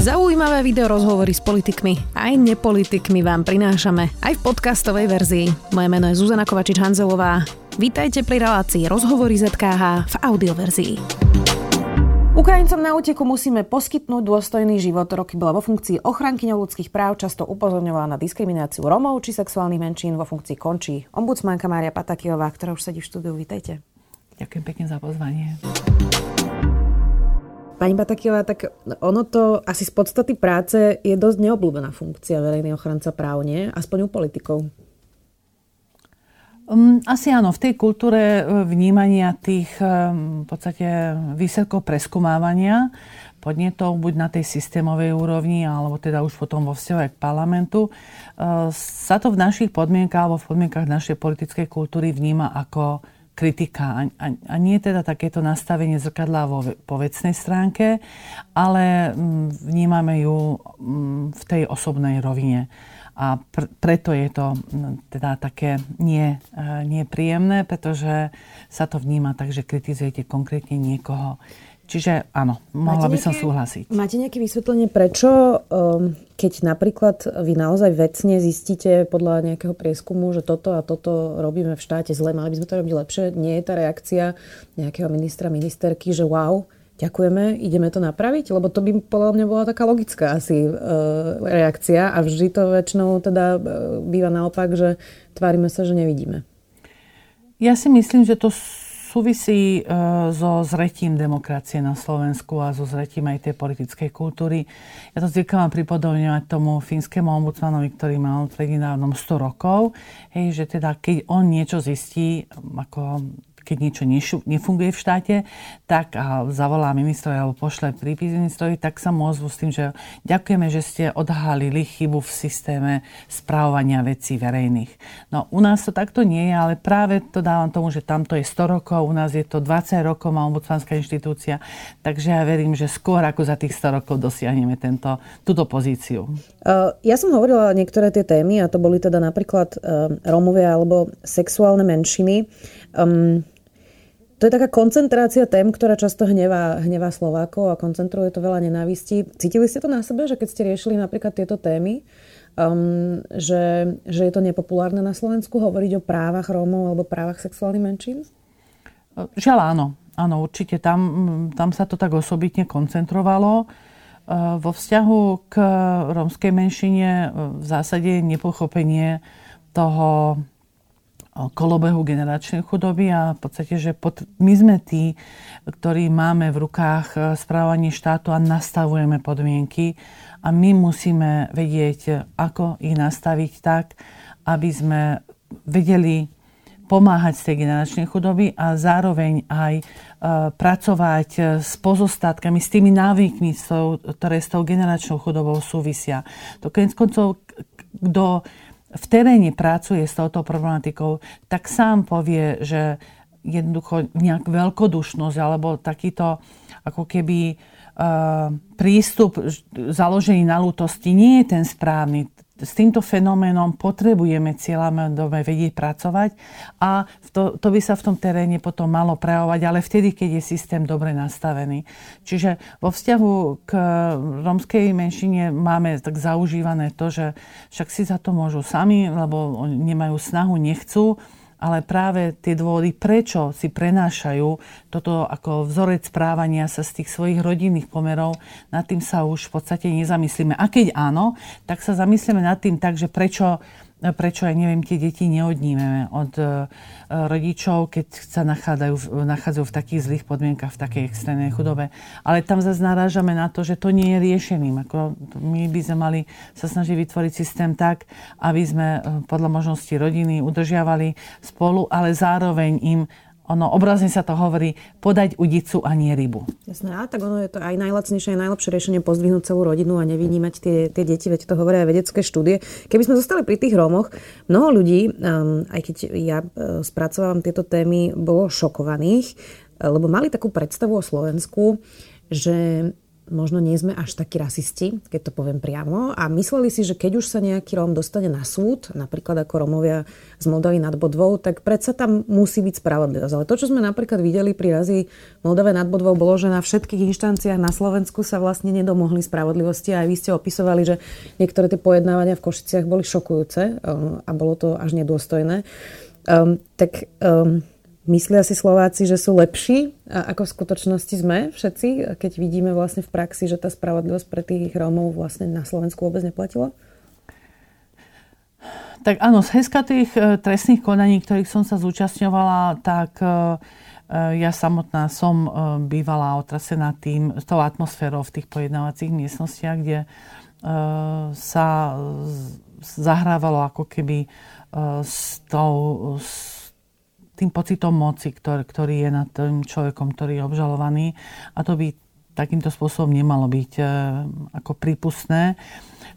Zaujímavé video rozhovory s politikmi aj nepolitikmi vám prinášame aj v podcastovej verzii. Moje meno je Zuzana Kovačič-Hanzelová. Vítajte pri relácii Rozhovory ZKH v audioverzii. Ukrajincom na úteku musíme poskytnúť dôstojný život. Roky bola vo funkcii ochrankyňov ľudských práv, často upozorňovala na diskrimináciu Romov či sexuálnych menšín. Vo funkcii končí ombudsmanka Mária Patakiová, ktorá už sedí v štúdiu. Vítajte. Ďakujem pekne za pozvanie. Pani Batakiová, tak ono to asi z podstaty práce je dosť neobľúbená funkcia verejnej ochranca práv, nie? Aspoň u politikov. Um, asi áno, v tej kultúre e, vnímania tých um, v podstate výsledkov preskumávania podnetov, buď na tej systémovej úrovni, alebo teda už potom vo vzťahu k parlamentu, uh, sa to v našich podmienkach alebo v podmienkach našej politickej kultúry vníma ako kritika a, a nie teda takéto nastavenie zrkadla vo, po vecnej stránke, ale mm, vnímame ju mm, v tej osobnej rovine. A pr- preto je to mm, teda také nie, e, nepríjemné, pretože sa to vníma tak, že kritizujete konkrétne niekoho. Čiže áno, mohla máte by som súhlasiť. Máte nejaké vysvetlenie, prečo, um, keď napríklad vy naozaj vecne zistíte podľa nejakého prieskumu, že toto a toto robíme v štáte zle, mali by sme to robiť lepšie, nie je tá reakcia nejakého ministra, ministerky, že wow, ďakujeme, ideme to napraviť? Lebo to by podľa mňa bola taká logická asi e, reakcia a vždy to väčšinou teda e, býva naopak, že tvárime sa, že nevidíme. Ja si myslím, že to súvisí e, so zretím demokracie na Slovensku a so zretím aj tej politickej kultúry. Ja to zvykám pripodobňovať tomu fínskemu ombudsmanovi, ktorý mal prednedávnom 100 rokov, hej, že teda keď on niečo zistí, ako keď niečo nefunguje v štáte, tak a zavolá ministrovi alebo pošle prípis ministrovi, tak sa môžu s tým, že ďakujeme, že ste odhalili chybu v systéme správovania vecí verejných. No u nás to takto nie je, ale práve to dávam tomu, že tamto je 100 rokov, u nás je to 20 rokov, má ombudsmanská inštitúcia, takže ja verím, že skôr ako za tých 100 rokov dosiahneme tento, túto pozíciu. Ja som hovorila niektoré tie témy a to boli teda napríklad Rómovia alebo sexuálne menšiny. Um, to je taká koncentrácia tém, ktorá často hnevá, hnevá Slovákov a koncentruje to veľa nenávistí. Cítili ste to na sebe, že keď ste riešili napríklad tieto témy, um, že, že je to nepopulárne na Slovensku hovoriť o právach Rómov alebo právach sexuálnych menšín? Žiaľ áno. Áno, určite. Tam, tam sa to tak osobitne koncentrovalo. Uh, vo vzťahu k rómskej menšine uh, v zásade nepochopenie toho kolobehu generačnej chudoby a v podstate, že pod, my sme tí, ktorí máme v rukách e, správanie štátu a nastavujeme podmienky a my musíme vedieť, ako ich nastaviť tak, aby sme vedeli pomáhať z tej generačnej chudoby a zároveň aj e, pracovať s pozostatkami, s tými návykmi, ktoré s tou generačnou chudobou súvisia. To konec koncov, kto v teréne pracuje s touto problematikou, tak sám povie, že jednoducho nejak veľkodušnosť alebo takýto ako keby uh, prístup založený na lútosti nie je ten správny s týmto fenoménom potrebujeme cieľavedome vedieť pracovať a to, to by sa v tom teréne potom malo prejavovať, ale vtedy, keď je systém dobre nastavený. Čiže vo vzťahu k romskej menšine máme tak zaužívané to, že však si za to môžu sami, lebo nemajú snahu, nechcú ale práve tie dôvody, prečo si prenášajú toto ako vzorec správania sa z tých svojich rodinných pomerov, nad tým sa už v podstate nezamyslíme. A keď áno, tak sa zamyslíme nad tým tak, že prečo prečo, ja neviem, tie deti neodnímeme od e, rodičov, keď sa nachádzajú, nachádzajú v takých zlých podmienkach, v takej extrémnej chudobe. Ale tam zase narážame na to, že to nie je riešeným. Ako my by sme mali sa snažiť vytvoriť systém tak, aby sme e, podľa možnosti rodiny udržiavali spolu, ale zároveň im ono obrazne sa to hovorí, podať udicu a nie rybu. Jasné, a tak ono je to aj najlacnejšie, aj najlepšie riešenie pozdvihnúť celú rodinu a nevynímať tie, tie deti, veď to hovoria aj vedecké štúdie. Keby sme zostali pri tých Rómoch, mnoho ľudí, um, aj keď ja uh, spracovávam tieto témy, bolo šokovaných, lebo mali takú predstavu o Slovensku, že možno nie sme až takí rasisti, keď to poviem priamo, a mysleli si, že keď už sa nejaký Róm dostane na súd, napríklad ako Rómovia z Moldavy nad Bodvou, tak predsa tam musí byť spravodlivosť. Ale to, čo sme napríklad videli pri razi Moldave nad Bodvou, bolo, že na všetkých inštanciách na Slovensku sa vlastne nedomohli spravodlivosti. A aj vy ste opisovali, že niektoré tie pojednávania v Košiciach boli šokujúce um, a bolo to až nedôstojné. Um, tak um, Myslia si Slováci, že sú lepší, ako v skutočnosti sme všetci, keď vidíme vlastne v praxi, že tá spravodlivosť pre tých Rómov vlastne na Slovensku vôbec neplatila? Tak áno, z hezka tých e, trestných konaní, ktorých som sa zúčastňovala, tak e, e, ja samotná som bývala otrasená tým, tou atmosférou v tých pojednávacích miestnostiach, kde sa zahrávalo ako keby s tou, s tým pocitom moci, ktorý, ktorý je nad tým človekom, ktorý je obžalovaný. A to by takýmto spôsobom nemalo byť e, ako prípustné.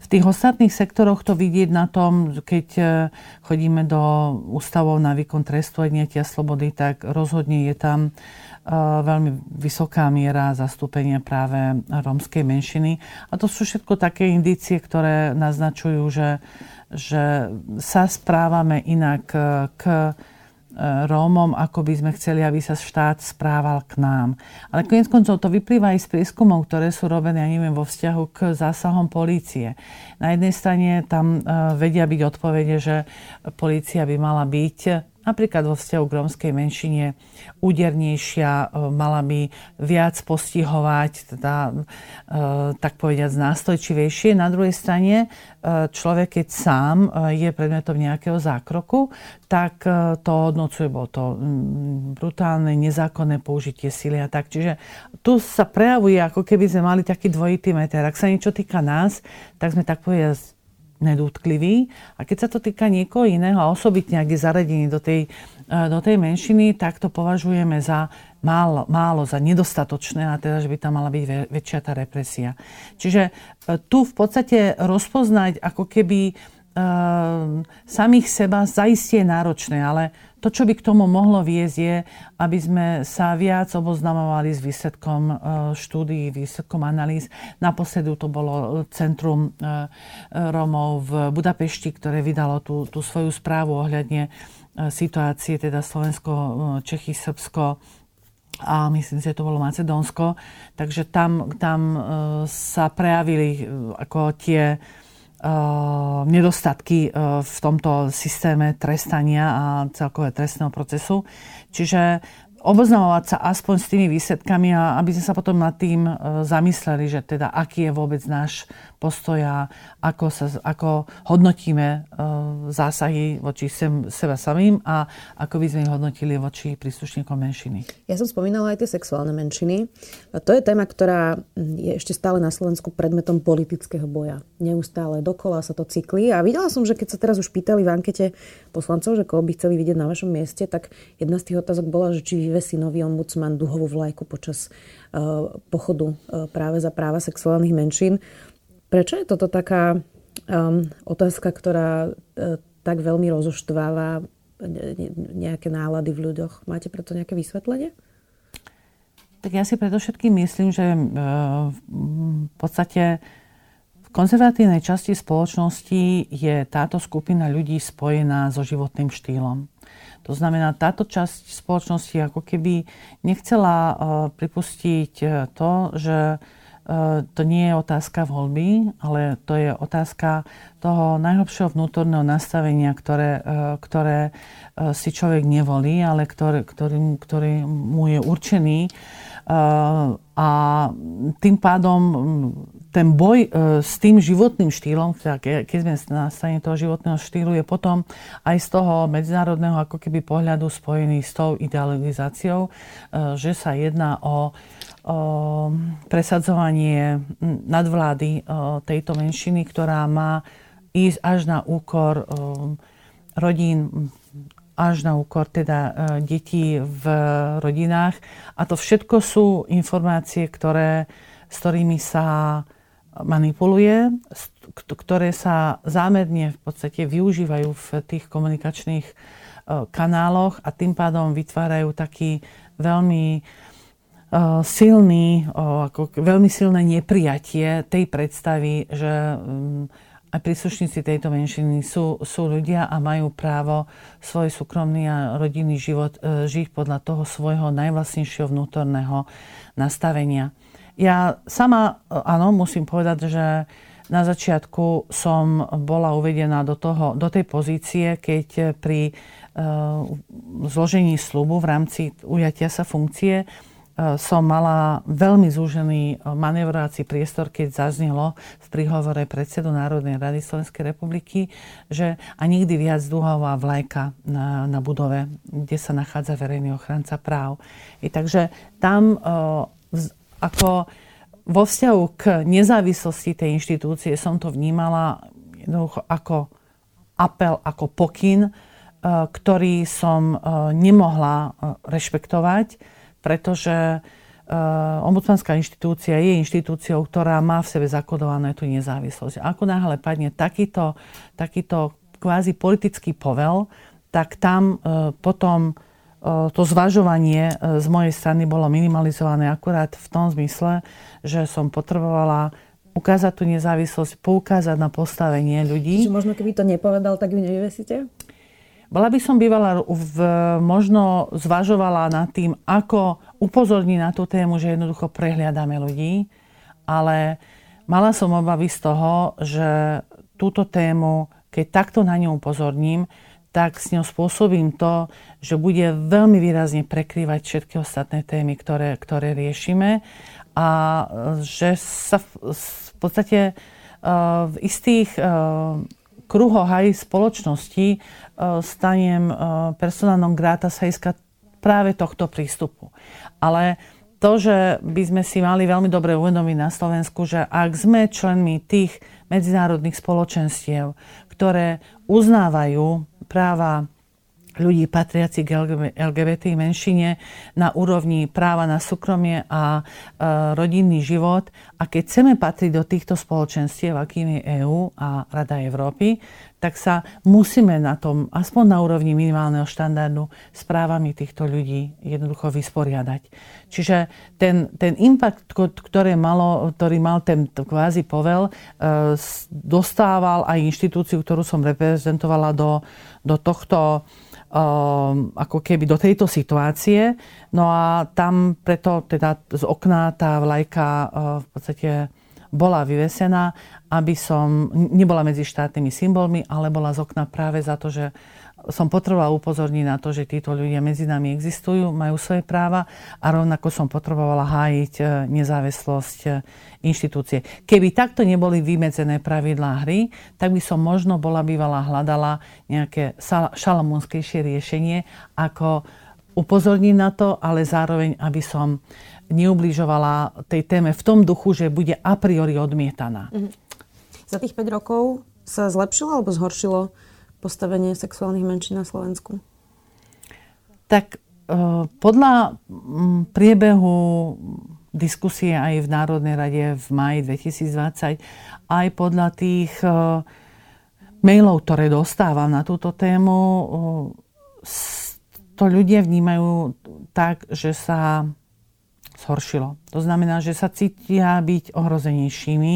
V tých ostatných sektoroch to vidieť na tom, keď e, chodíme do ústavov na výkon trestu odnietia slobody, tak rozhodne je tam e, veľmi vysoká miera zastúpenia práve rómskej menšiny. A to sú všetko také indície, ktoré naznačujú, že, že sa správame inak k Rómom, ako by sme chceli, aby sa štát správal k nám. Ale konec koncov to vyplýva aj z prieskumov, ktoré sú robené, ja neviem, vo vzťahu k zásahom polície. Na jednej strane tam uh, vedia byť odpovede, že polícia by mala byť napríklad vo vzťahu k rómskej menšine údernejšia, e, mala by viac postihovať, teda, e, tak povediať, nástojčivejšie. Na druhej strane, e, človek, keď sám je predmetom nejakého zákroku, tak to hodnocuje, bolo to brutálne, nezákonné použitie sily a tak. Čiže tu sa prejavuje, ako keby sme mali taký dvojitý meter. Ak sa niečo týka nás, tak sme tak povedať nedútklivý. A keď sa to týka niekoho iného a osobitne, ak je zaradený do tej, e, do tej menšiny, tak to považujeme za málo, málo, za nedostatočné a teda, že by tam mala byť väčšia tá represia. Čiže e, tu v podstate rozpoznať ako keby uh, samých seba zaistie náročné, ale to, čo by k tomu mohlo viesť, je, aby sme sa viac oboznamovali s výsledkom e, štúdií, výsledkom analýz. Naposledu to bolo Centrum e, Rómov v Budapešti, ktoré vydalo tú, tú svoju správu ohľadne e, situácie, teda Slovensko, Čechy, Srbsko, a myslím si, že to bolo Macedónsko. Takže tam, tam sa prejavili ako tie nedostatky eh, v tomto systéme trestania a celkové trestného procesu. Čiže oboznamovať sa aspoň s tými výsledkami a aby sme sa potom nad tým eh, zamysleli, že teda aký je vôbec náš postoja, ako, sa, ako hodnotíme e, zásahy voči sem, seba samým a ako by sme ich hodnotili voči príslušníkom menšiny. Ja som spomínala aj tie sexuálne menšiny. A to je téma, ktorá je ešte stále na Slovensku predmetom politického boja. Neustále dokola sa to cykli. A videla som, že keď sa teraz už pýtali v ankete poslancov, že koho by chceli vidieť na vašom mieste, tak jedna z tých otázok bola, že či vyvesí nový ombudsman duhovú vlajku počas uh, pochodu uh, práve za práva sexuálnych menšín. Prečo je toto taká um, otázka, ktorá uh, tak veľmi rozoštváva nejaké nálady v ľuďoch? Máte preto nejaké vysvetlenie? Tak ja si predovšetkým myslím, že uh, v podstate v konzervatívnej časti spoločnosti je táto skupina ľudí spojená so životným štýlom. To znamená, táto časť spoločnosti ako keby nechcela uh, pripustiť to, že to nie je otázka voľby, ale to je otázka toho najhlbšieho vnútorného nastavenia, ktoré, eh, ktoré eh, si človek nevolí, ale ktorý, ktorý, ktorý mu je určený. A tým pádom mm, ten boj s tým životným štýlom, keď sme na strane toho životného štýlu, je potom aj z toho medzinárodného ako keby pohľadu spojený s tou idealizáciou, že sa jedná o presadzovanie nadvlády tejto menšiny, ktorá má ísť až na úkor rodín, až na úkor teda e, detí v rodinách. A to všetko sú informácie, ktoré, s ktorými sa manipuluje, ktoré sa zámerne v podstate využívajú v tých komunikačných e, kanáloch a tým pádom vytvárajú taký veľmi silný, ako veľmi silné neprijatie tej predstavy, že aj príslušníci tejto menšiny sú, sú ľudia a majú právo svoj súkromný a rodinný život e, žiť podľa toho svojho najvlastnejšieho vnútorného nastavenia. Ja sama, e, áno, musím povedať, že na začiatku som bola uvedená do, toho, do tej pozície, keď pri uh, zložení slubu v rámci ujatia sa funkcie som mala veľmi zúžený manevrovací priestor, keď zaznelo v príhovore predsedu Národnej rady Slovenskej republiky, že a nikdy viac dúhová vlajka na, na budove, kde sa nachádza verejný ochranca práv. I takže tam uh, ako vo vzťahu k nezávislosti tej inštitúcie som to vnímala jednoducho ako apel, ako pokyn, ktorý som nemohla rešpektovať, pretože ombudsmanská inštitúcia je inštitúciou, ktorá má v sebe zakodované tú nezávislosť. Ako náhle padne takýto, takýto kvázi politický povel, tak tam potom to zvažovanie z mojej strany bolo minimalizované akurát v tom zmysle, že som potrebovala ukázať tú nezávislosť, poukázať na postavenie ľudí. Čiže možno keby to nepovedal, tak ju nevyvesíte? Bola by som bývala v, možno zvažovala nad tým, ako upozorniť na tú tému, že jednoducho prehliadame ľudí, ale mala som obavy z toho, že túto tému, keď takto na ňu upozorním, tak s ňou spôsobím to, že bude veľmi výrazne prekrývať všetky ostatné témy, ktoré, ktoré riešime a že sa v, v podstate uh, v istých uh, kruhoch aj spoločnosti uh, stanem uh, personálnom gráta sa iska práve tohto prístupu. Ale to, že by sme si mali veľmi dobre uvedomiť na Slovensku, že ak sme členmi tých medzinárodných spoločenstiev, ktoré uznávajú práva ľudí patriaci k LGBT menšine na úrovni práva na súkromie a e, rodinný život. A keď chceme patriť do týchto spoločenstiev, akým je EÚ a Rada Európy, tak sa musíme na tom, aspoň na úrovni minimálneho štandardu, s právami týchto ľudí jednoducho vysporiadať. Čiže ten, ten impact, ktorý, malo, ktorý mal ten kvázi povel, e, dostával aj inštitúciu, ktorú som reprezentovala do, do tohto ako keby do tejto situácie. No a tam preto teda z okna tá vlajka uh, v podstate bola vyvesená, aby som nebola medzi štátnymi symbolmi, ale bola z okna práve za to, že som potrebovala upozorniť na to, že títo ľudia medzi nami existujú, majú svoje práva a rovnako som potrebovala hájiť e, nezávislosť e, inštitúcie. Keby takto neboli vymedzené pravidlá hry, tak by som možno bola bývala hľadala nejaké šalamúnskejšie riešenie, ako upozorniť na to, ale zároveň, aby som neubližovala tej téme v tom duchu, že bude a priori odmietaná. Mm-hmm. Za tých 5 rokov sa zlepšilo alebo zhoršilo postavenie sexuálnych menšín na Slovensku? Tak e, podľa priebehu diskusie aj v Národnej rade v maji 2020, aj podľa tých e, mailov, ktoré dostávam na túto tému, e, to ľudia vnímajú tak, že sa zhoršilo. To znamená, že sa cítia byť ohrozenejšími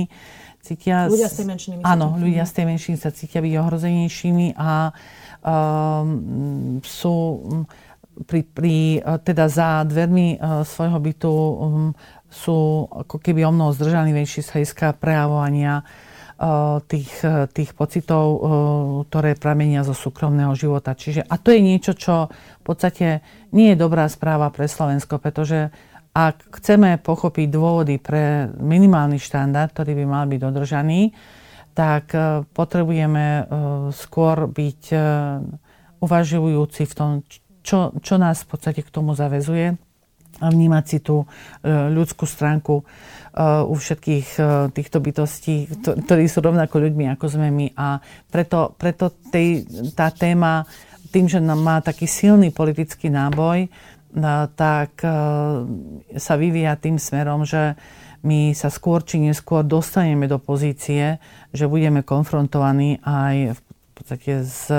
cítia... Ľudia z tej menšiny. Áno, ľudia z tej menšiny sa cítia byť ohrozenejšími a um, sú pri, pri, teda za dvermi uh, svojho bytu um, sú ako keby o mnoho zdržanlivejší z hľadiska prejavovania uh, tých, tých pocitov, uh, ktoré pramenia zo súkromného života. Čiže, a to je niečo, čo v podstate nie je dobrá správa pre Slovensko, pretože ak chceme pochopiť dôvody pre minimálny štandard, ktorý by mal byť dodržaný, tak e, potrebujeme e, skôr byť e, uvažujúci v tom, čo, čo nás v podstate k tomu zavezuje a vnímať si tú ľudskú stránku u všetkých týchto bytostí, ktorí sú rovnako ľuďmi, ako sme my. A preto, preto tej, tá téma, tým, že má taký silný politický náboj, tak e, sa vyvíja tým smerom, že my sa skôr či neskôr dostaneme do pozície, že budeme konfrontovaní aj v podstate s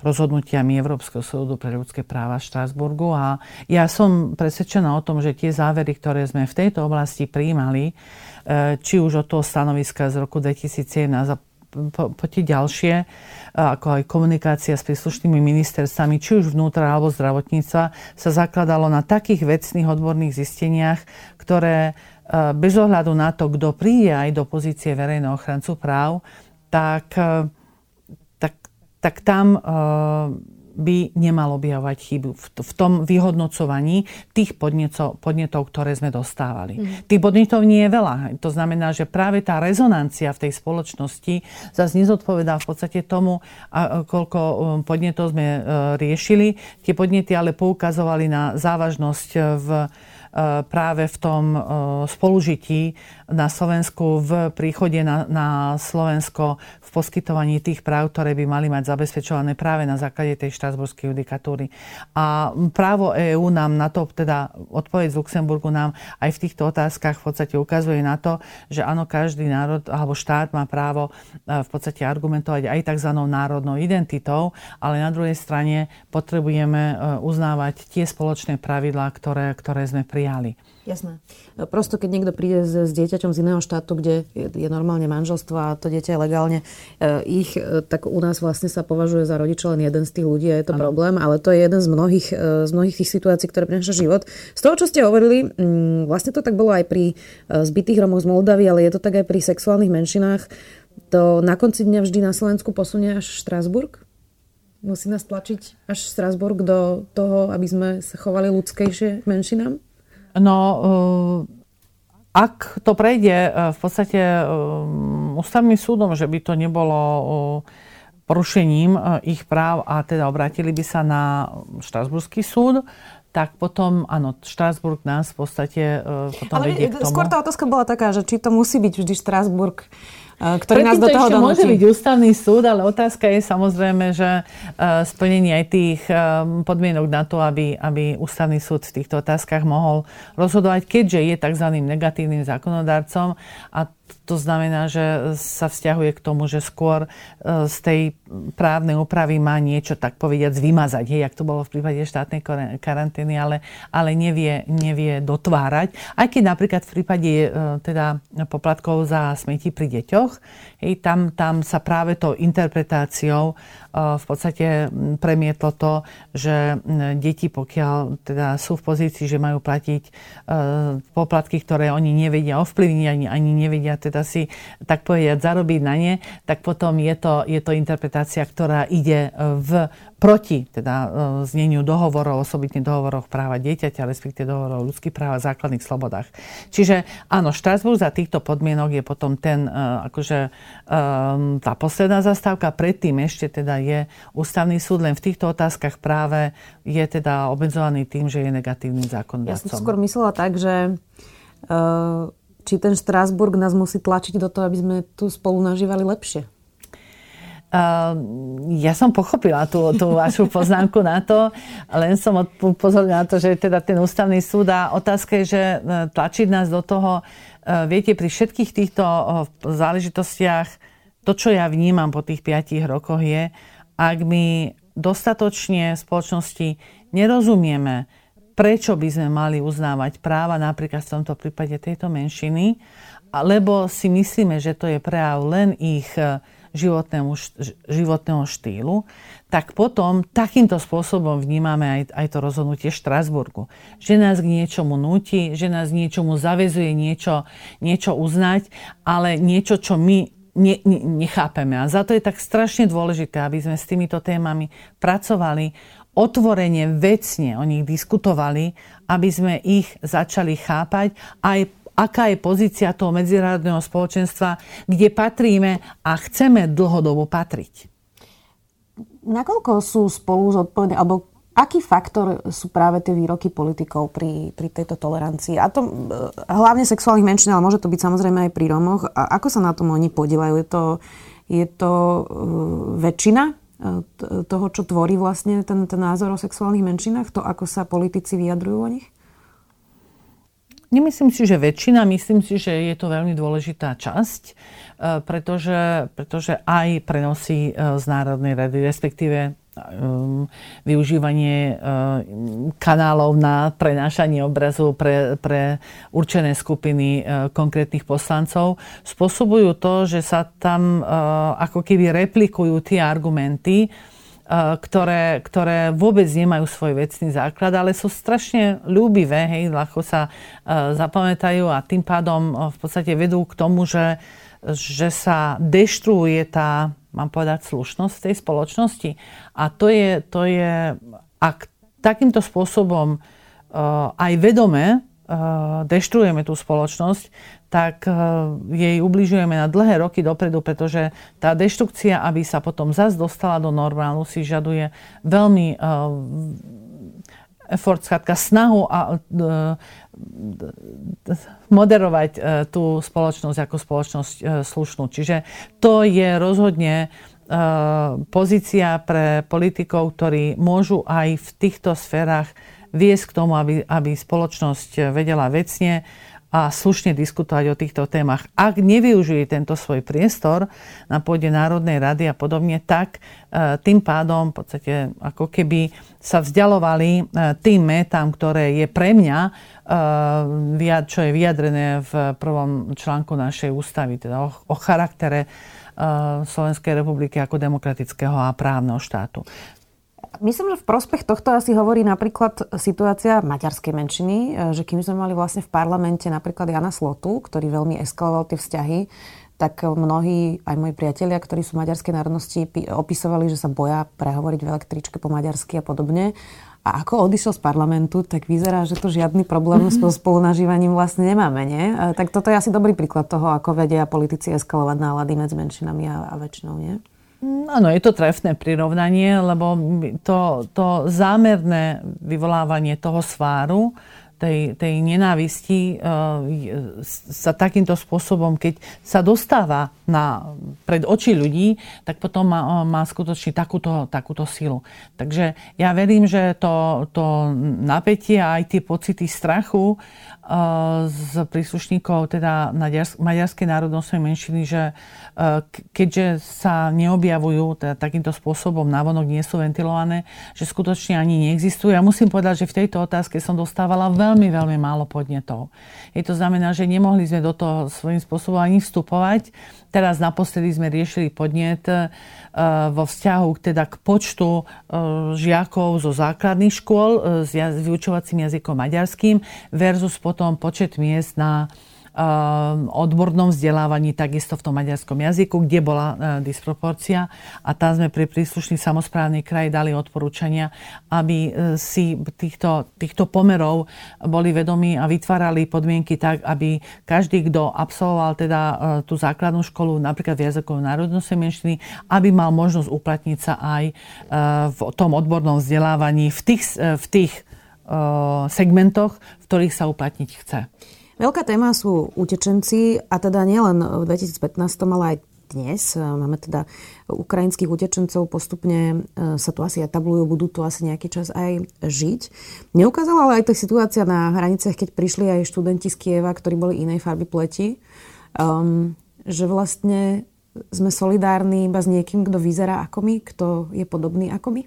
rozhodnutiami Európskeho súdu pre ľudské práva v Štrásburgu. A ja som presvedčená o tom, že tie závery, ktoré sme v tejto oblasti prijímali, e, či už od toho stanoviska z roku 2017 a po, po tie ďalšie, ako aj komunikácia s príslušnými ministerstvami, či už vnútra alebo zdravotníctva, sa zakladalo na takých vecných odborných zisteniach, ktoré bez ohľadu na to, kto príde aj do pozície verejného ochrancu práv, tak, tak, tak tam by nemalo objavovať chybu v, v tom vyhodnocovaní tých podnetov, podnetov ktoré sme dostávali. Mm. Tých podnetov nie je veľa. To znamená, že práve tá rezonancia v tej spoločnosti zase nezodpovedá v podstate tomu, koľko um, podnetov sme uh, riešili. Tie podnety ale poukazovali na závažnosť v uh, práve v tom uh, spolužití na Slovensku, v príchode na, na Slovensko, v poskytovaní tých práv, ktoré by mali mať zabezpečované práve na základe tej štrasburskej judikatúry. A právo EÚ nám na to, teda odpoveď z Luxemburgu nám aj v týchto otázkach v podstate ukazuje na to, že áno, každý národ alebo štát má právo e, v podstate argumentovať aj tzv. národnou identitou, ale na druhej strane potrebujeme uznávať tie spoločné pravidlá, ktoré, ktoré sme prijali. Jasné. Prosto, keď niekto príde s, s dieťaťom z iného štátu, kde je, je normálne manželstvo a to dieťa je legálne e, ich, e, tak u nás vlastne sa považuje za rodiča len jeden z tých ľudí a je to ano. problém, ale to je jeden z mnohých, e, z mnohých tých situácií, ktoré prináša život. Z toho, čo ste hovorili, m, vlastne to tak bolo aj pri e, zbytých Romoch z Moldavy, ale je to tak aj pri sexuálnych menšinách. To na konci dňa vždy na Slovensku posunie až Štrásburg? Musí nás tlačiť až Strasburg do toho, aby sme sa chovali ľudskejšie k menšinám? No, eh, ak to prejde eh, v podstate eh, ústavným súdom, že by to nebolo porušením ich práv a teda obrátili by sa na Štrasburský súd, tak potom, áno, Štrásburg nás v podstate potom Ale vedie k tomu. skôr tá otázka bola taká, že či to musí byť vždy Štrásburg ktorý nás do toho ešte môže byť ústavný súd, ale otázka je samozrejme, že splnenie aj tých podmienok na to, aby, aby ústavný súd v týchto otázkach mohol rozhodovať, keďže je tzv. negatívnym zákonodárcom a to znamená, že sa vzťahuje k tomu, že skôr e, z tej právnej úpravy má niečo, tak povediať, vymazať, hej, jak to bolo v prípade štátnej karantény, ale, ale nevie, nevie dotvárať. Aj keď napríklad v prípade e, teda poplatkov za smeti pri deťoch, hej, tam, tam sa práve tou interpretáciou v podstate premietlo to, že deti, pokiaľ teda sú v pozícii, že majú platiť e, poplatky, ktoré oni nevedia ovplyvniť, ani, ani nevedia teda si, tak povedať, zarobiť na ne, tak potom je to, je to interpretácia, ktorá ide v proti teda e, zneniu dohovorov, osobitne dohovoroch práva dieťaťa, respektíve dohovorov o ľudských práv a základných slobodách. Čiže áno, Štrasburg za týchto podmienok je potom ten, e, akože e, tá posledná zastávka, predtým ešte teda je ústavný súd, len v týchto otázkach práve je teda obmedzovaný tým, že je negatívnym zákonodárcom. Ja som skôr myslela tak, že či ten Štrásburg nás musí tlačiť do toho, aby sme tu spolu nažívali lepšie. Ehm, ja som pochopila tú, tú vašu poznámku na to, len som upozorila na to, že teda ten ústavný súd a otázka je, že e, tlačiť nás do toho, e, viete, pri všetkých týchto záležitostiach, to, čo ja vnímam po tých 5 rokoch je, ak my dostatočne v spoločnosti nerozumieme, prečo by sme mali uznávať práva napríklad v tomto prípade tejto menšiny, lebo si myslíme, že to je prejav len ich životnému, životného štýlu, tak potom takýmto spôsobom vnímame aj, aj to rozhodnutie Štrasburgu. Že nás k niečomu nutí, že nás niečomu zavezuje niečo, niečo uznať, ale niečo, čo my ne, ne, nechápeme. A za to je tak strašne dôležité, aby sme s týmito témami pracovali, otvorene, vecne o nich diskutovali, aby sme ich začali chápať aj aká je pozícia toho medzinárodného spoločenstva, kde patríme a chceme dlhodobo patriť. Nakoľko sú spolu zodpovední, alebo aký faktor sú práve tie výroky politikov pri, pri tejto tolerancii? A to e, hlavne sexuálnych menšín, ale môže to byť samozrejme aj pri Romoch. A ako sa na tom oni podívajú? Je to, je to uh, väčšina e, toho, čo tvorí vlastne ten, ten názor o sexuálnych menšinách? To, ako sa politici vyjadrujú o nich? Nemyslím si, že väčšina, myslím si, že je to veľmi dôležitá časť, e, pretože, pretože aj prenosy e, z Národnej rady, respektíve využívanie kanálov na prenášanie obrazu pre, pre určené skupiny konkrétnych poslancov. Spôsobujú to, že sa tam ako keby replikujú tie argumenty, Eh, ktoré, ktoré vôbec nemajú svoj vecný základ, ale sú strašne ľúbivé, hej, ľahko sa uh, zapamätajú a tým pádom uh, v podstate vedú k tomu, že, že sa deštruuje tá, mám povedať, slušnosť tej spoločnosti. A to je, to je ak takýmto spôsobom uh, aj vedome deštruujeme tú spoločnosť, tak eh, jej ubližujeme na dlhé roky dopredu, pretože tá deštrukcia, aby sa potom zase dostala do normálu, si žaduje veľmi uh, effort, skratka snahu a uh, moderovať uh, tú spoločnosť ako spoločnosť uh, slušnú. Čiže to je rozhodne pozícia pre politikov, ktorí môžu aj v týchto sférach viesť k tomu, aby, aby spoločnosť vedela vecne a slušne diskutovať o týchto témach. Ak nevyužije tento svoj priestor na pôde Národnej rady a podobne, tak e, tým pádom v podstate ako keby sa vzdialovali e, tým metám, ktoré je pre mňa, e, čo je vyjadrené v prvom článku našej ústavy, teda o charaktere Slovenskej republiky ako demokratického a právneho štátu. Myslím, že v prospech tohto asi hovorí napríklad situácia maďarskej menšiny, e, že kým sme mali vlastne v parlamente napríklad Jana Slotu, ktorý veľmi eskaloval tie vzťahy, tak mnohí, aj moji priatelia, ktorí sú maďarskej národnosti, opisovali, že sa boja prehovoriť v električke po maďarsky a podobne. A ako odišiel z parlamentu, tak vyzerá, že to žiadny problém mm-hmm. s spolunažívaním vlastne nemáme, nie? E, tak toto je asi dobrý príklad toho, ako vedia politici eskalovať nálady medzi menšinami a, a väčšinou, nie? Áno, je to trefné prirovnanie, lebo to, to zámerné vyvolávanie toho sváru, tej, tej nenávisti e, sa takýmto spôsobom, keď sa dostáva na, pred oči ľudí, tak potom má, má skutočne takúto, takúto silu. Takže ja verím, že to, to napätie a aj tie pocity strachu z príslušníkov teda maďarskej národnostnej menšiny, že e, keďže sa neobjavujú teda takýmto spôsobom, návonok nie sú ventilované, že skutočne ani neexistujú. Ja musím povedať, že v tejto otázke som dostávala veľmi, veľmi málo podnetov. Je to znamená, že nemohli sme do toho svojím spôsobom ani vstupovať. Teraz naposledy sme riešili podnet e, vo vzťahu teda k počtu e, žiakov zo základných škôl s vyučovacím jazykom maďarským versus potom počet miest na Ehm, odbornom vzdelávaní, takisto v tom maďarskom jazyku, kde bola e, disproporcia. A tam sme pri príslušný samozprávny kraj dali odporúčania, aby e, si týchto, týchto pomerov boli vedomí a vytvárali podmienky tak, aby každý, kto absolvoval teda tú základnú školu, napríklad v jazykovom národnosti menšiny, aby mal možnosť uplatniť sa aj v tom odbornom vzdelávaní v tých, v tých segmentoch, v ktorých sa uplatniť chce. Veľká téma sú utečenci a teda nielen v 2015, ale aj dnes. Máme teda ukrajinských utečencov, postupne e, sa tu asi etablujú, budú tu asi nejaký čas aj žiť. Neukázala ale aj tá situácia na hraniciach, keď prišli aj študenti z Kieva, ktorí boli inej farby pleti, um, že vlastne sme solidárni iba s niekým, kto vyzerá ako my, kto je podobný ako my?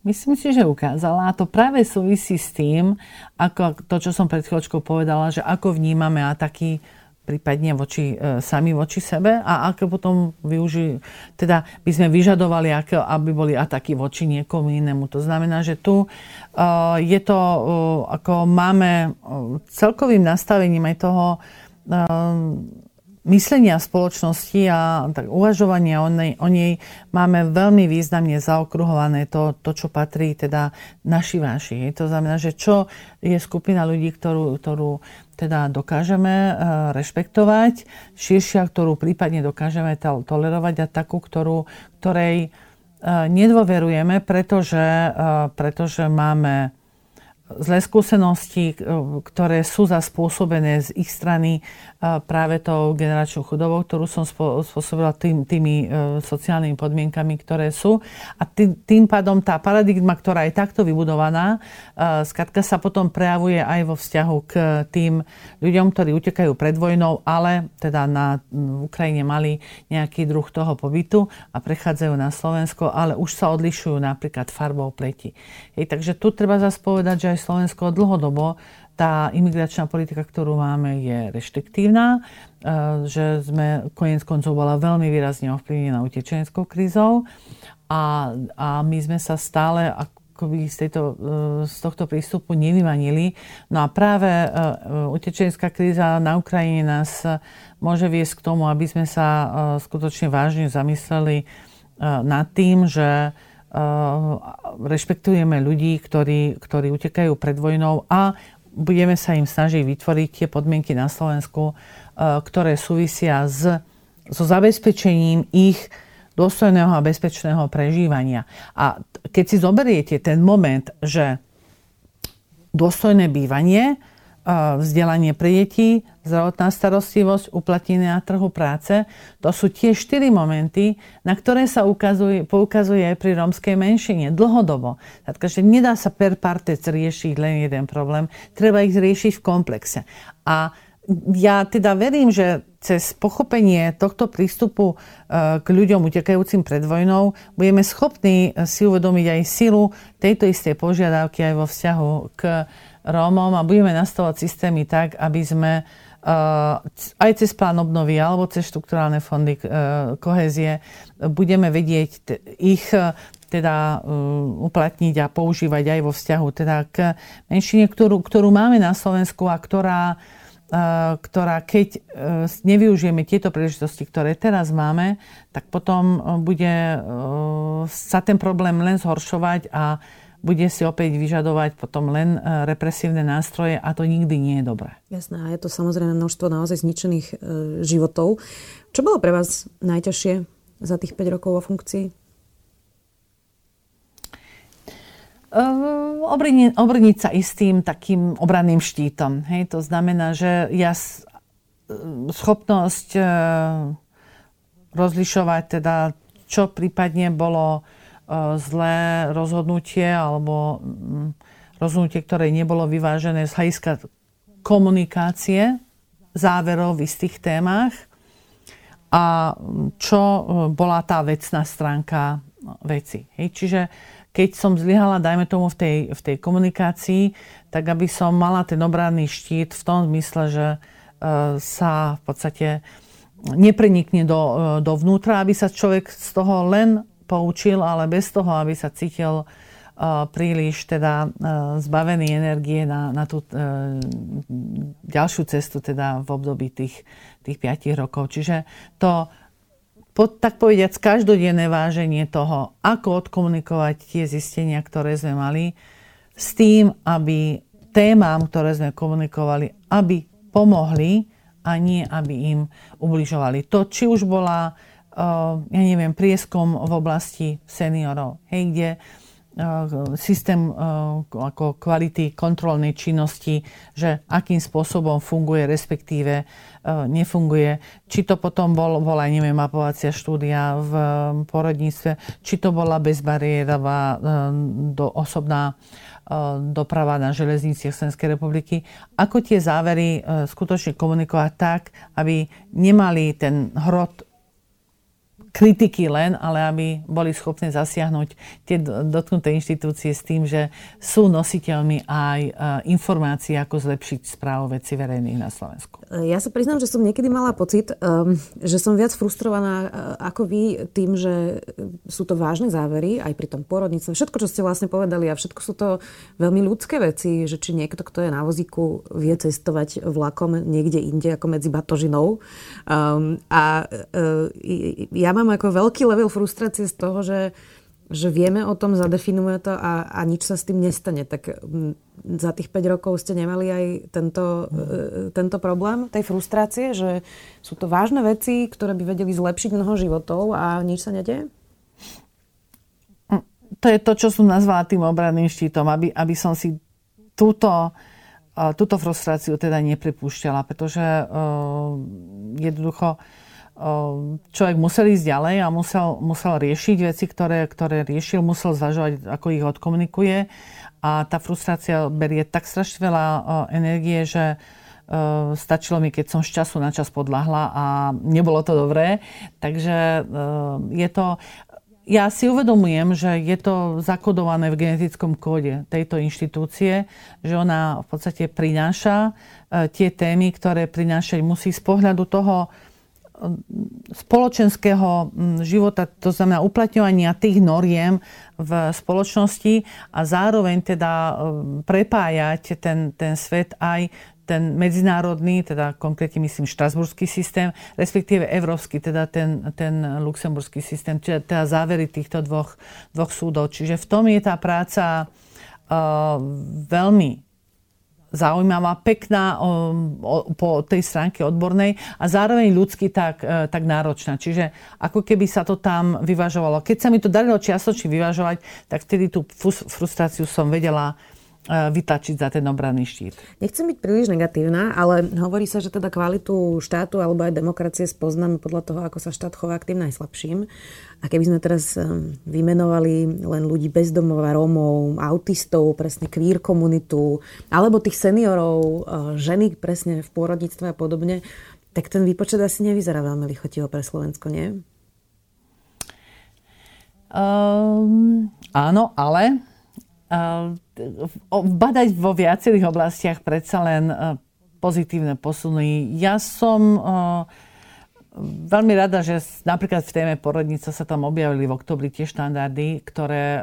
Myslím si, že ukázala a to práve súvisí s tým, ako to, čo som pred chvíľočkou povedala, že ako vnímame ataky prípadne voči, e, sami voči sebe a ako potom využi, teda by sme vyžadovali, ako, aby boli ataky voči niekomu inému. To znamená, že tu e, je to, e, ako máme e, celkovým nastavením aj toho e, myslenia spoločnosti a tak uvažovania o nej, o nej máme veľmi významne zaokruhované to, to, čo patrí teda naši váši. To znamená, že čo je skupina ľudí, ktorú, ktorú teda dokážeme uh, rešpektovať, širšia, ktorú prípadne dokážeme tolerovať a takú, ktorú, ktorej uh, nedôverujeme, pretože, uh, pretože máme zlé skúsenosti, ktoré sú zaspôsobené z ich strany práve tou generačnou chudobou, ktorú som spôsobila tým, tými sociálnymi podmienkami, ktoré sú. A tým, tým pádom tá paradigma, ktorá je takto vybudovaná, skratka sa potom prejavuje aj vo vzťahu k tým ľuďom, ktorí utekajú pred vojnou, ale teda na Ukrajine mali nejaký druh toho pobytu a prechádzajú na Slovensko, ale už sa odlišujú napríklad farbou pleti. Hej, takže tu treba zase povedať, že aj Slovensko dlhodobo tá imigračná politika, ktorú máme, je reštriktívna, e, že sme koniec koncov bola veľmi výrazne ovplyvnená utečenskou krízou a, a my sme sa stále akoby z, tejto, e, z tohto prístupu nevymanili. No a práve e, utečenská kríza na Ukrajine nás môže viesť k tomu, aby sme sa skutočne vážne zamysleli nad tým, že rešpektujeme ľudí, ktorí, ktorí utekajú pred vojnou a budeme sa im snažiť vytvoriť tie podmienky na Slovensku, ktoré súvisia s, so zabezpečením ich dôstojného a bezpečného prežívania. A keď si zoberiete ten moment, že dôstojné bývanie vzdelanie pre deti, zdravotná starostlivosť, uplatnenie na trhu práce. To sú tie štyri momenty, na ktoré sa ukazuje, poukazuje aj pri rómskej menšine dlhodobo. Takže nedá sa per partec riešiť len jeden problém, treba ich riešiť v komplexe. A ja teda verím, že cez pochopenie tohto prístupu e, k ľuďom utekajúcim pred vojnou budeme schopní si uvedomiť aj silu tejto istej požiadavky aj vo vzťahu k Rómom a budeme nastavovať systémy tak, aby sme uh, aj cez plán obnovy alebo cez štruktúrálne fondy uh, kohézie budeme vedieť ich uh, teda uplatniť a používať aj vo vzťahu teda k menšine, ktorú, ktorú máme na Slovensku a ktorá, ktorá keď nevyužijeme tieto príležitosti, ktoré teraz máme, tak potom bude sa ten problém len zhoršovať a bude si opäť vyžadovať potom len e, represívne nástroje a to nikdy nie je dobré. Jasné, a je to samozrejme množstvo naozaj zničených e, životov. Čo bolo pre vás najťažšie za tých 5 rokov vo funkcii? Uh, obrniť, obrniť sa istým takým obranným štítom. Hej? To znamená, že ja schopnosť rozlišovať teda, čo prípadne bolo zlé rozhodnutie alebo mm, rozhodnutie, ktoré nebolo vyvážené z hľadiska komunikácie záverov v istých témach a čo e, bola tá vecná stránka veci. Hej, čiže keď som zlyhala, dajme tomu v tej, v tej komunikácii, tak aby som mala ten obranný štít v tom zmysle, že e, sa v podstate neprenikne do, e, dovnútra, aby sa človek z toho len poučil, ale bez toho, aby sa cítil uh, príliš teda uh, zbavený energie na, na tú uh, ďalšiu cestu teda v období tých, tých 5 rokov. Čiže to pod, tak povediať každodenné váženie toho, ako odkomunikovať tie zistenia, ktoré sme mali, s tým, aby témam, ktoré sme komunikovali, aby pomohli a nie, aby im ubližovali. To, či už bola ja neviem, prieskom v oblasti seniorov, hej, kde systém ako kvality kontrolnej činnosti, že akým spôsobom funguje, respektíve nefunguje. Či to potom bol, bola, neviem, mapovacia štúdia v porodníctve, či to bola bezbariérová do, osobná doprava na železniciach Slovenskej republiky. Ako tie závery skutočne komunikovať tak, aby nemali ten hrot kritiky len, ale aby boli schopní zasiahnuť tie dotknuté inštitúcie s tým, že sú nositeľmi aj e, informácií, ako zlepšiť správu veci verejných na Slovensku. Ja sa priznám, že som niekedy mala pocit, um, že som viac frustrovaná ako vy tým, že sú to vážne závery, aj pri tom porodnice. Všetko, čo ste vlastne povedali a všetko sú to veľmi ľudské veci, že či niekto, kto je na vozíku, vie cestovať vlakom niekde inde ako medzi batožinou. Um, a ja mám mám ako veľký level frustrácie z toho, že, že vieme o tom, zadefinujeme to a, a nič sa s tým nestane. Tak za tých 5 rokov ste nemali aj tento, mm. tento problém, tej frustrácie, že sú to vážne veci, ktoré by vedeli zlepšiť mnoho životov a nič sa nedieje? To je to, čo som nazvala tým obranným štítom, aby, aby som si túto, túto frustráciu teda nepripúšťala, pretože jednoducho človek musel ísť ďalej a musel, musel riešiť veci, ktoré, ktoré riešil, musel zvažovať, ako ich odkomunikuje a tá frustrácia berie tak strašne veľa energie, že stačilo mi, keď som z času na čas podľahla a nebolo to dobré. Takže je to... Ja si uvedomujem, že je to zakodované v genetickom kóde tejto inštitúcie, že ona v podstate prináša tie témy, ktoré prinášať musí z pohľadu toho, spoločenského života, to znamená uplatňovania tých noriem v spoločnosti a zároveň teda prepájať ten, ten svet aj ten medzinárodný, teda konkrétne myslím štrasburský systém, respektíve európsky, teda ten, ten luxemburský systém, čiže teda závery týchto dvoch, dvoch súdov. Čiže v tom je tá práca uh, veľmi zaujímavá, pekná po tej stránke odbornej a zároveň ľudsky tak, e, tak náročná. Čiže ako keby sa to tam vyvažovalo. Keď sa mi to darilo čiastočne vyvažovať, tak vtedy tú frustráciu som vedela E, vytlačiť za ten obranný štít. Nechcem byť príliš negatívna, ale hovorí sa, že teda kvalitu štátu alebo aj demokracie spoznáme podľa toho, ako sa štát chová k tým najslabším. A keby sme teraz e, vymenovali len ľudí bezdomova, Rómov, autistov, presne queer komunitu, alebo tých seniorov, e, ženy presne v pôrodníctve a podobne, tak ten výpočet asi nevyzerá veľmi lichotivo pre Slovensko, nie? Um, áno, ale badať vo viacerých oblastiach predsa len e, pozitívne posuny. Ja som e, veľmi rada, že napríklad v téme porodnica sa tam objavili v oktobri tie štandardy, ktoré e,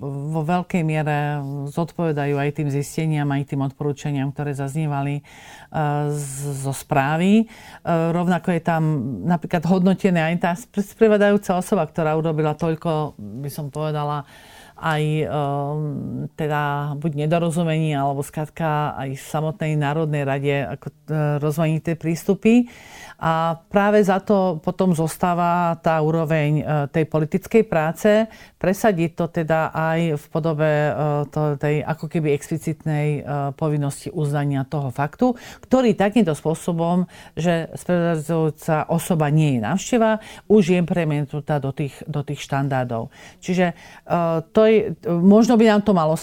vo veľkej miere zodpovedajú aj tým zisteniam, aj tým odporúčaniam, ktoré zaznievali zo správy. Rovnako je tam napríklad hodnotená aj tá sprevedajúca osoba, ktorá urobila toľko, by som povedala, aj um, teda buď nedorozumení, alebo skrátka aj v samotnej Národnej rade ako uh, rozmanité prístupy. A práve za to potom zostáva tá úroveň uh, tej politickej práce, presadiť to teda aj v podobe uh, to, tej ako keby explicitnej povinnosti uznania toho faktu, ktorý takýmto spôsobom, že spravodajúca osoba nie je návšteva, už je premietnutá do tých, do tých štandardov. Čiže to možno by nám to malo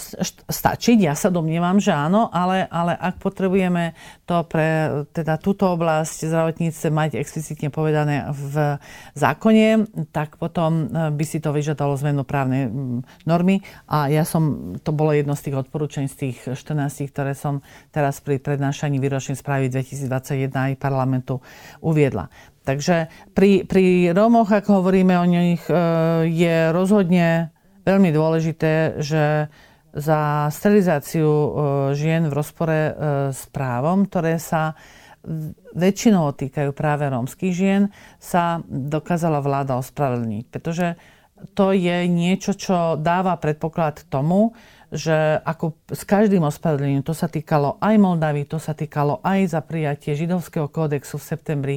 stačiť, ja sa domnievam, že áno, ale, ale ak potrebujeme to pre teda túto oblasť zdravotníctve mať explicitne povedané v zákone, tak potom e, by si to vyžadalo zmenu právnej normy a ja som, to bolo jedno z tých odporúčaní z tých 14, ktoré som teraz pri prednášaní výročnej správy 2021 aj parlamentu uviedla. Takže pri, pri Rómoch, ako hovoríme o nich, e, je rozhodne veľmi dôležité, že za sterilizáciu e, žien v rozpore e, s právom, ktoré sa väčšinou týkajú práve rómskych žien, sa dokázala vláda ospravedlniť. Pretože to je niečo, čo dáva predpoklad tomu, že ako s každým ospravedlnením, to sa týkalo aj Moldavy, to sa týkalo aj za prijatie židovského kódexu v septembri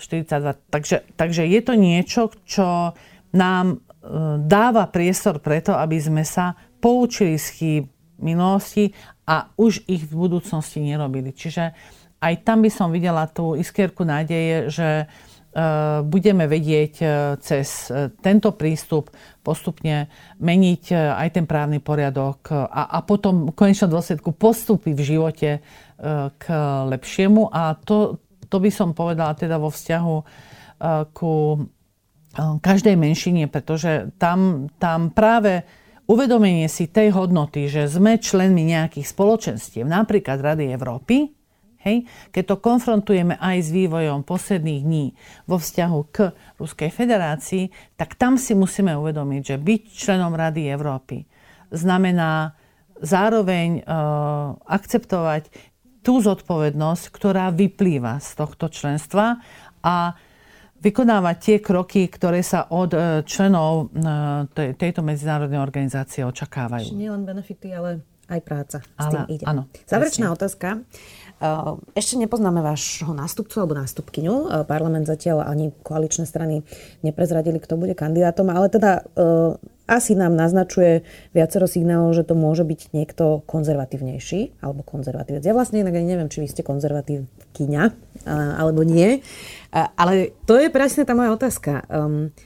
1942. Takže, takže je to niečo, čo nám dáva priestor preto, aby sme sa poučili z chýb minulosti a už ich v budúcnosti nerobili. Čiže aj tam by som videla tú iskierku nádeje, že e, budeme vedieť e, cez e, tento prístup postupne meniť aj ten právny poriadok a, a potom v konečnom dôsledku postupy v živote k lepšiemu. A to, to by som povedala teda vo vzťahu ku každej menšine, pretože tam, tam práve uvedomenie si tej hodnoty, že sme členmi nejakých spoločenstiev, napríklad Rady Európy, hej, keď to konfrontujeme aj s vývojom posledných dní vo vzťahu k Ruskej federácii, tak tam si musíme uvedomiť, že byť členom Rady Európy znamená zároveň uh, akceptovať tú zodpovednosť, ktorá vyplýva z tohto členstva a vykonávať tie kroky, ktoré sa od e, členov e, tejto medzinárodnej organizácie očakávajú. Nie len benefity, ale aj práca. S ale, tým ide. Áno, Záverečná otázka. E, ešte nepoznáme vášho nástupcu alebo nástupkyňu. Parlament zatiaľ ani koaličné strany neprezradili, kto bude kandidátom, ale teda asi nám naznačuje viacero signálov, že to môže byť niekto konzervatívnejší alebo konzervatívec. Ja vlastne inak ani neviem, či vy ste konzervatívkyňa alebo nie. Ale to je presne tá moja otázka. Um,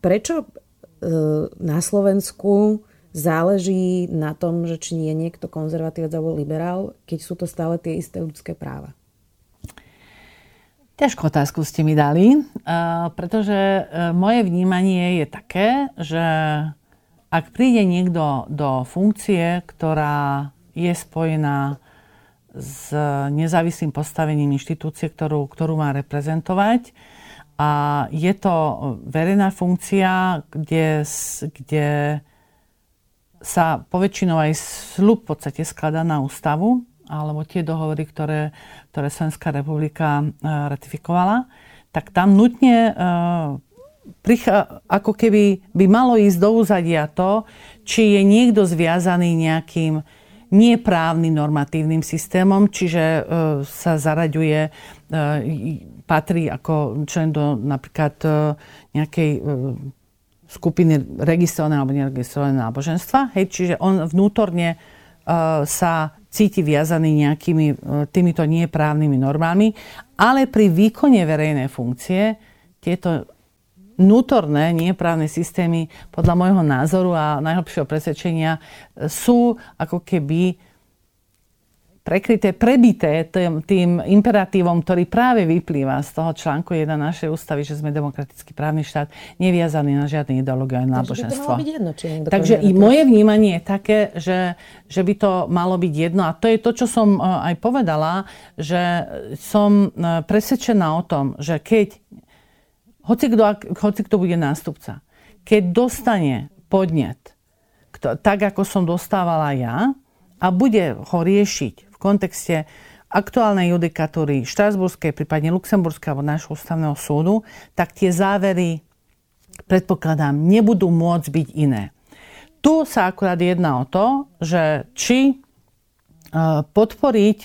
prečo uh, na Slovensku záleží na tom, že či nie je niekto konzervatívec alebo liberál, keď sú to stále tie isté ľudské práva? Ťažkú otázku ste mi dali, pretože e, moje vnímanie je také, že ak príde niekto do funkcie, ktorá je spojená s nezávislým postavením inštitúcie, ktorú, ktorú má reprezentovať, a je to verejná funkcia, kde, kde sa poväčšinou aj slub v podstate skladá na ústavu, alebo tie dohovory, ktoré, ktoré Slovenská republika e, ratifikovala, tak tam nutne e, ako keby by malo ísť do úzadia to, či je niekto zviazaný nejakým neprávnym normatívnym systémom, čiže e, sa zaraďuje, patrí ako člen do napríklad nejakej skupiny registrované alebo neregistrované náboženstva. Hej, čiže on vnútorne sa cíti viazaný nejakými e, týmito nieprávnymi normami, ale pri výkone verejnej funkcie tieto vnútorné nieprávne systémy podľa môjho názoru a najhlbšieho presvedčenia e, sú ako keby prekryté, prebité tým, tým imperatívom, ktorý práve vyplýva z toho článku 1 našej ústavy, že sme demokratický právny štát, neviazaný na žiadne ideológie a náboženstvo. Takže, jedno, či Takže i moje vnímanie je také, že, že by to malo byť jedno. A to je to, čo som e, aj povedala, že som e, presvedčená o tom, že keď hoci kto, hoci kto bude nástupca, keď dostane podnet, tak ako som dostávala ja, a bude ho riešiť v kontexte aktuálnej judikatúry Štrasburskej, prípadne Luxemburskej alebo nášho ústavného súdu, tak tie závery, predpokladám, nebudú môcť byť iné. Tu sa akurát jedná o to, že či e, podporiť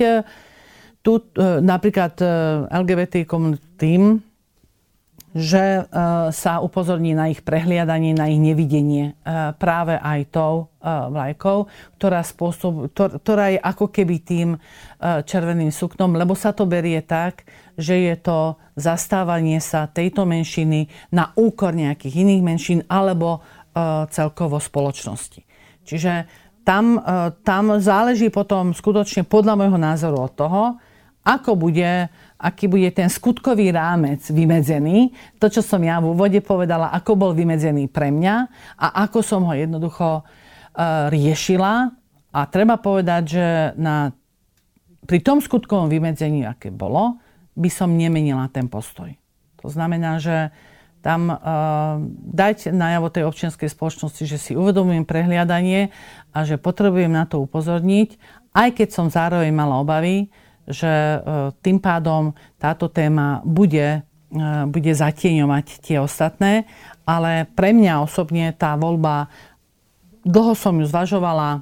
tu, e, napríklad e, LGBT komunitým, že sa upozorní na ich prehliadanie, na ich nevidenie práve aj tou vlajkou, ktorá, spôsob, ktorá je ako keby tým červeným suknom, lebo sa to berie tak, že je to zastávanie sa tejto menšiny na úkor nejakých iných menšín alebo celkovo spoločnosti. Čiže tam, tam záleží potom skutočne podľa môjho názoru od toho, ako bude aký bude ten skutkový rámec vymedzený. To, čo som ja v úvode povedala, ako bol vymedzený pre mňa a ako som ho jednoducho uh, riešila. A treba povedať, že na, pri tom skutkovom vymedzení, aké bolo, by som nemenila ten postoj. To znamená, že tam uh, dať najavo tej občianskej spoločnosti, že si uvedomujem prehliadanie a že potrebujem na to upozorniť, aj keď som zároveň mala obavy, že e, tým pádom táto téma bude, e, bude zatieňovať tie ostatné, ale pre mňa osobne tá voľba, dlho som ju zvažovala, e,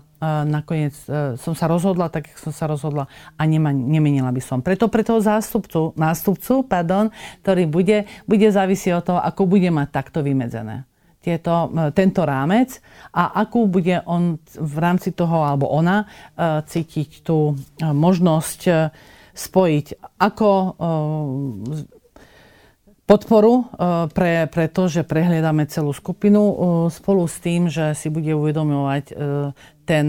nakoniec som sa rozhodla tak, jak som sa rozhodla a nema, nemenila by som. Preto pre toho zástupcu, nástupcu, pardon, ktorý bude, bude závisieť od toho, ako bude mať takto vymedzené tieto, tento rámec a akú bude on v rámci toho alebo ona e, cítiť tú e, možnosť e, spojiť ako podporu pre, pre to, že prehliadame celú skupinu spolu s tým, že si bude uvedomovať ten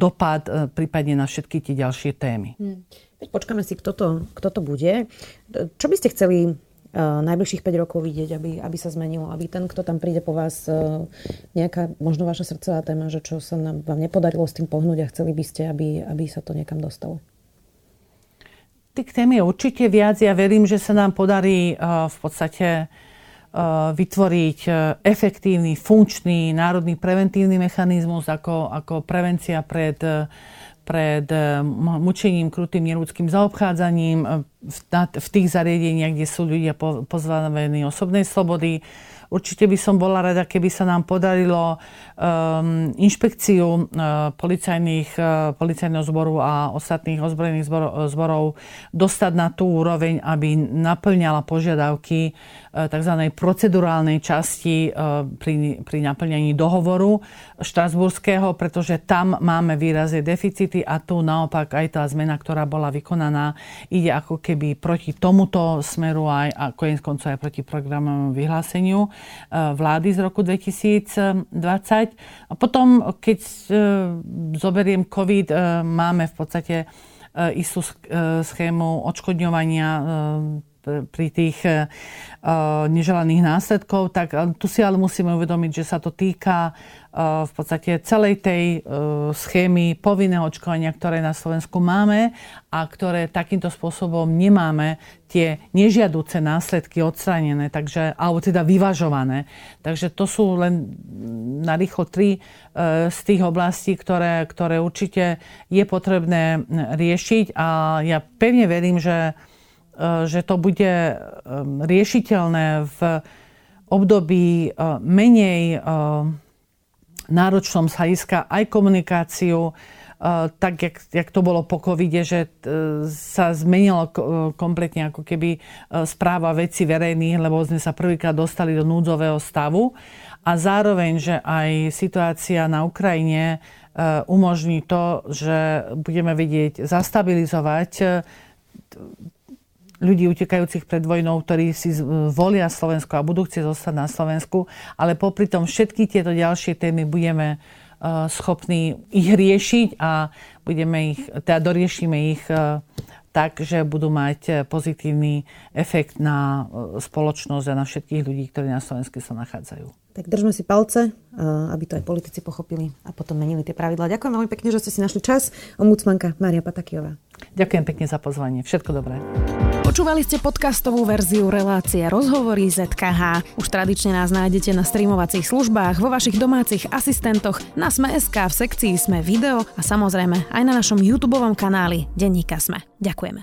dopad prípadne na všetky tie ďalšie témy. Hmm. Počkáme si, kto to, kto to bude. Čo by ste chceli najbližších 5 rokov vidieť, aby, aby sa zmenilo, aby ten, kto tam príde po vás, eh, nejaká možno vaša srdcová téma, že čo sa nám, vám nepodarilo s tým pohnúť a chceli by ste, aby, aby sa to niekam dostalo? Tých tém je určite viac. Ja verím, že sa nám podarí uh, v podstate vytvoriť efektívny, funkčný národný preventívny mechanizmus ako, ako prevencia pred pred eh, mučením, krutým neludským zaobchádzaním eh, v, tých zariadeniach, kde sú ľudia pozvánení osobnej slobody, určite by som bola rada, keby sa nám podarilo um, inšpekciu uh, policajných, uh, policajného zboru a ostatných ozbrojených zborov, zborov dostať na tú úroveň, aby naplňala požiadavky uh, tzv. procedurálnej časti uh, pri, pri naplňaní dohovoru štrasburského, pretože tam máme výrazne deficity a tu naopak aj tá zmena, ktorá bola vykonaná, ide ako keby proti tomuto smeru aj a konec koncov aj proti programovému vyhláseniu vlády z roku 2020. A potom, keď uh, zoberiem COVID, uh, máme v podstate istú schému odškodňovania pri tých neželaných následkov, tak tu si ale musíme uvedomiť, že sa to týka v podstate celej tej schémy povinného očkovania, ktoré na Slovensku máme a ktoré takýmto spôsobom nemáme tie nežiaduce následky odstranené, takže, alebo teda vyvažované. Takže to sú len na rýchlo tri z tých oblastí, ktoré, ktoré určite je potrebné riešiť a ja pevne verím, že že to bude riešiteľné v období menej náročnom z hľadiska aj komunikáciu, tak, jak, jak to bolo po covide, že sa zmenilo kompletne ako keby správa veci verejných, lebo sme sa prvýkrát dostali do núdzového stavu. A zároveň, že aj situácia na Ukrajine umožní to, že budeme vidieť zastabilizovať ľudí utekajúcich pred vojnou, ktorí si volia Slovensko a budú chcieť zostať na Slovensku, ale popri tom všetky tieto ďalšie témy budeme e, schopní ich riešiť a budeme ich, teda doriešime ich e, tak, že budú mať e, pozitívny efekt na spoločnosť a na všetkých ľudí, ktorí na Slovensku sa nachádzajú. Tak držme si palce, aby to aj politici pochopili a potom menili tie pravidlá. Ďakujem veľmi pekne, že ste si našli čas. Ombudsmanka Mária Patakiová. Ďakujem pekne za pozvanie. Všetko dobré. Počúvali ste podcastovú verziu relácie Rozhovory ZKH. Už tradične nás nájdete na streamovacích službách, vo vašich domácich asistentoch, na Sme.sk, v sekcii Sme video a samozrejme aj na našom YouTube kanáli Denníka Sme. Ďakujeme.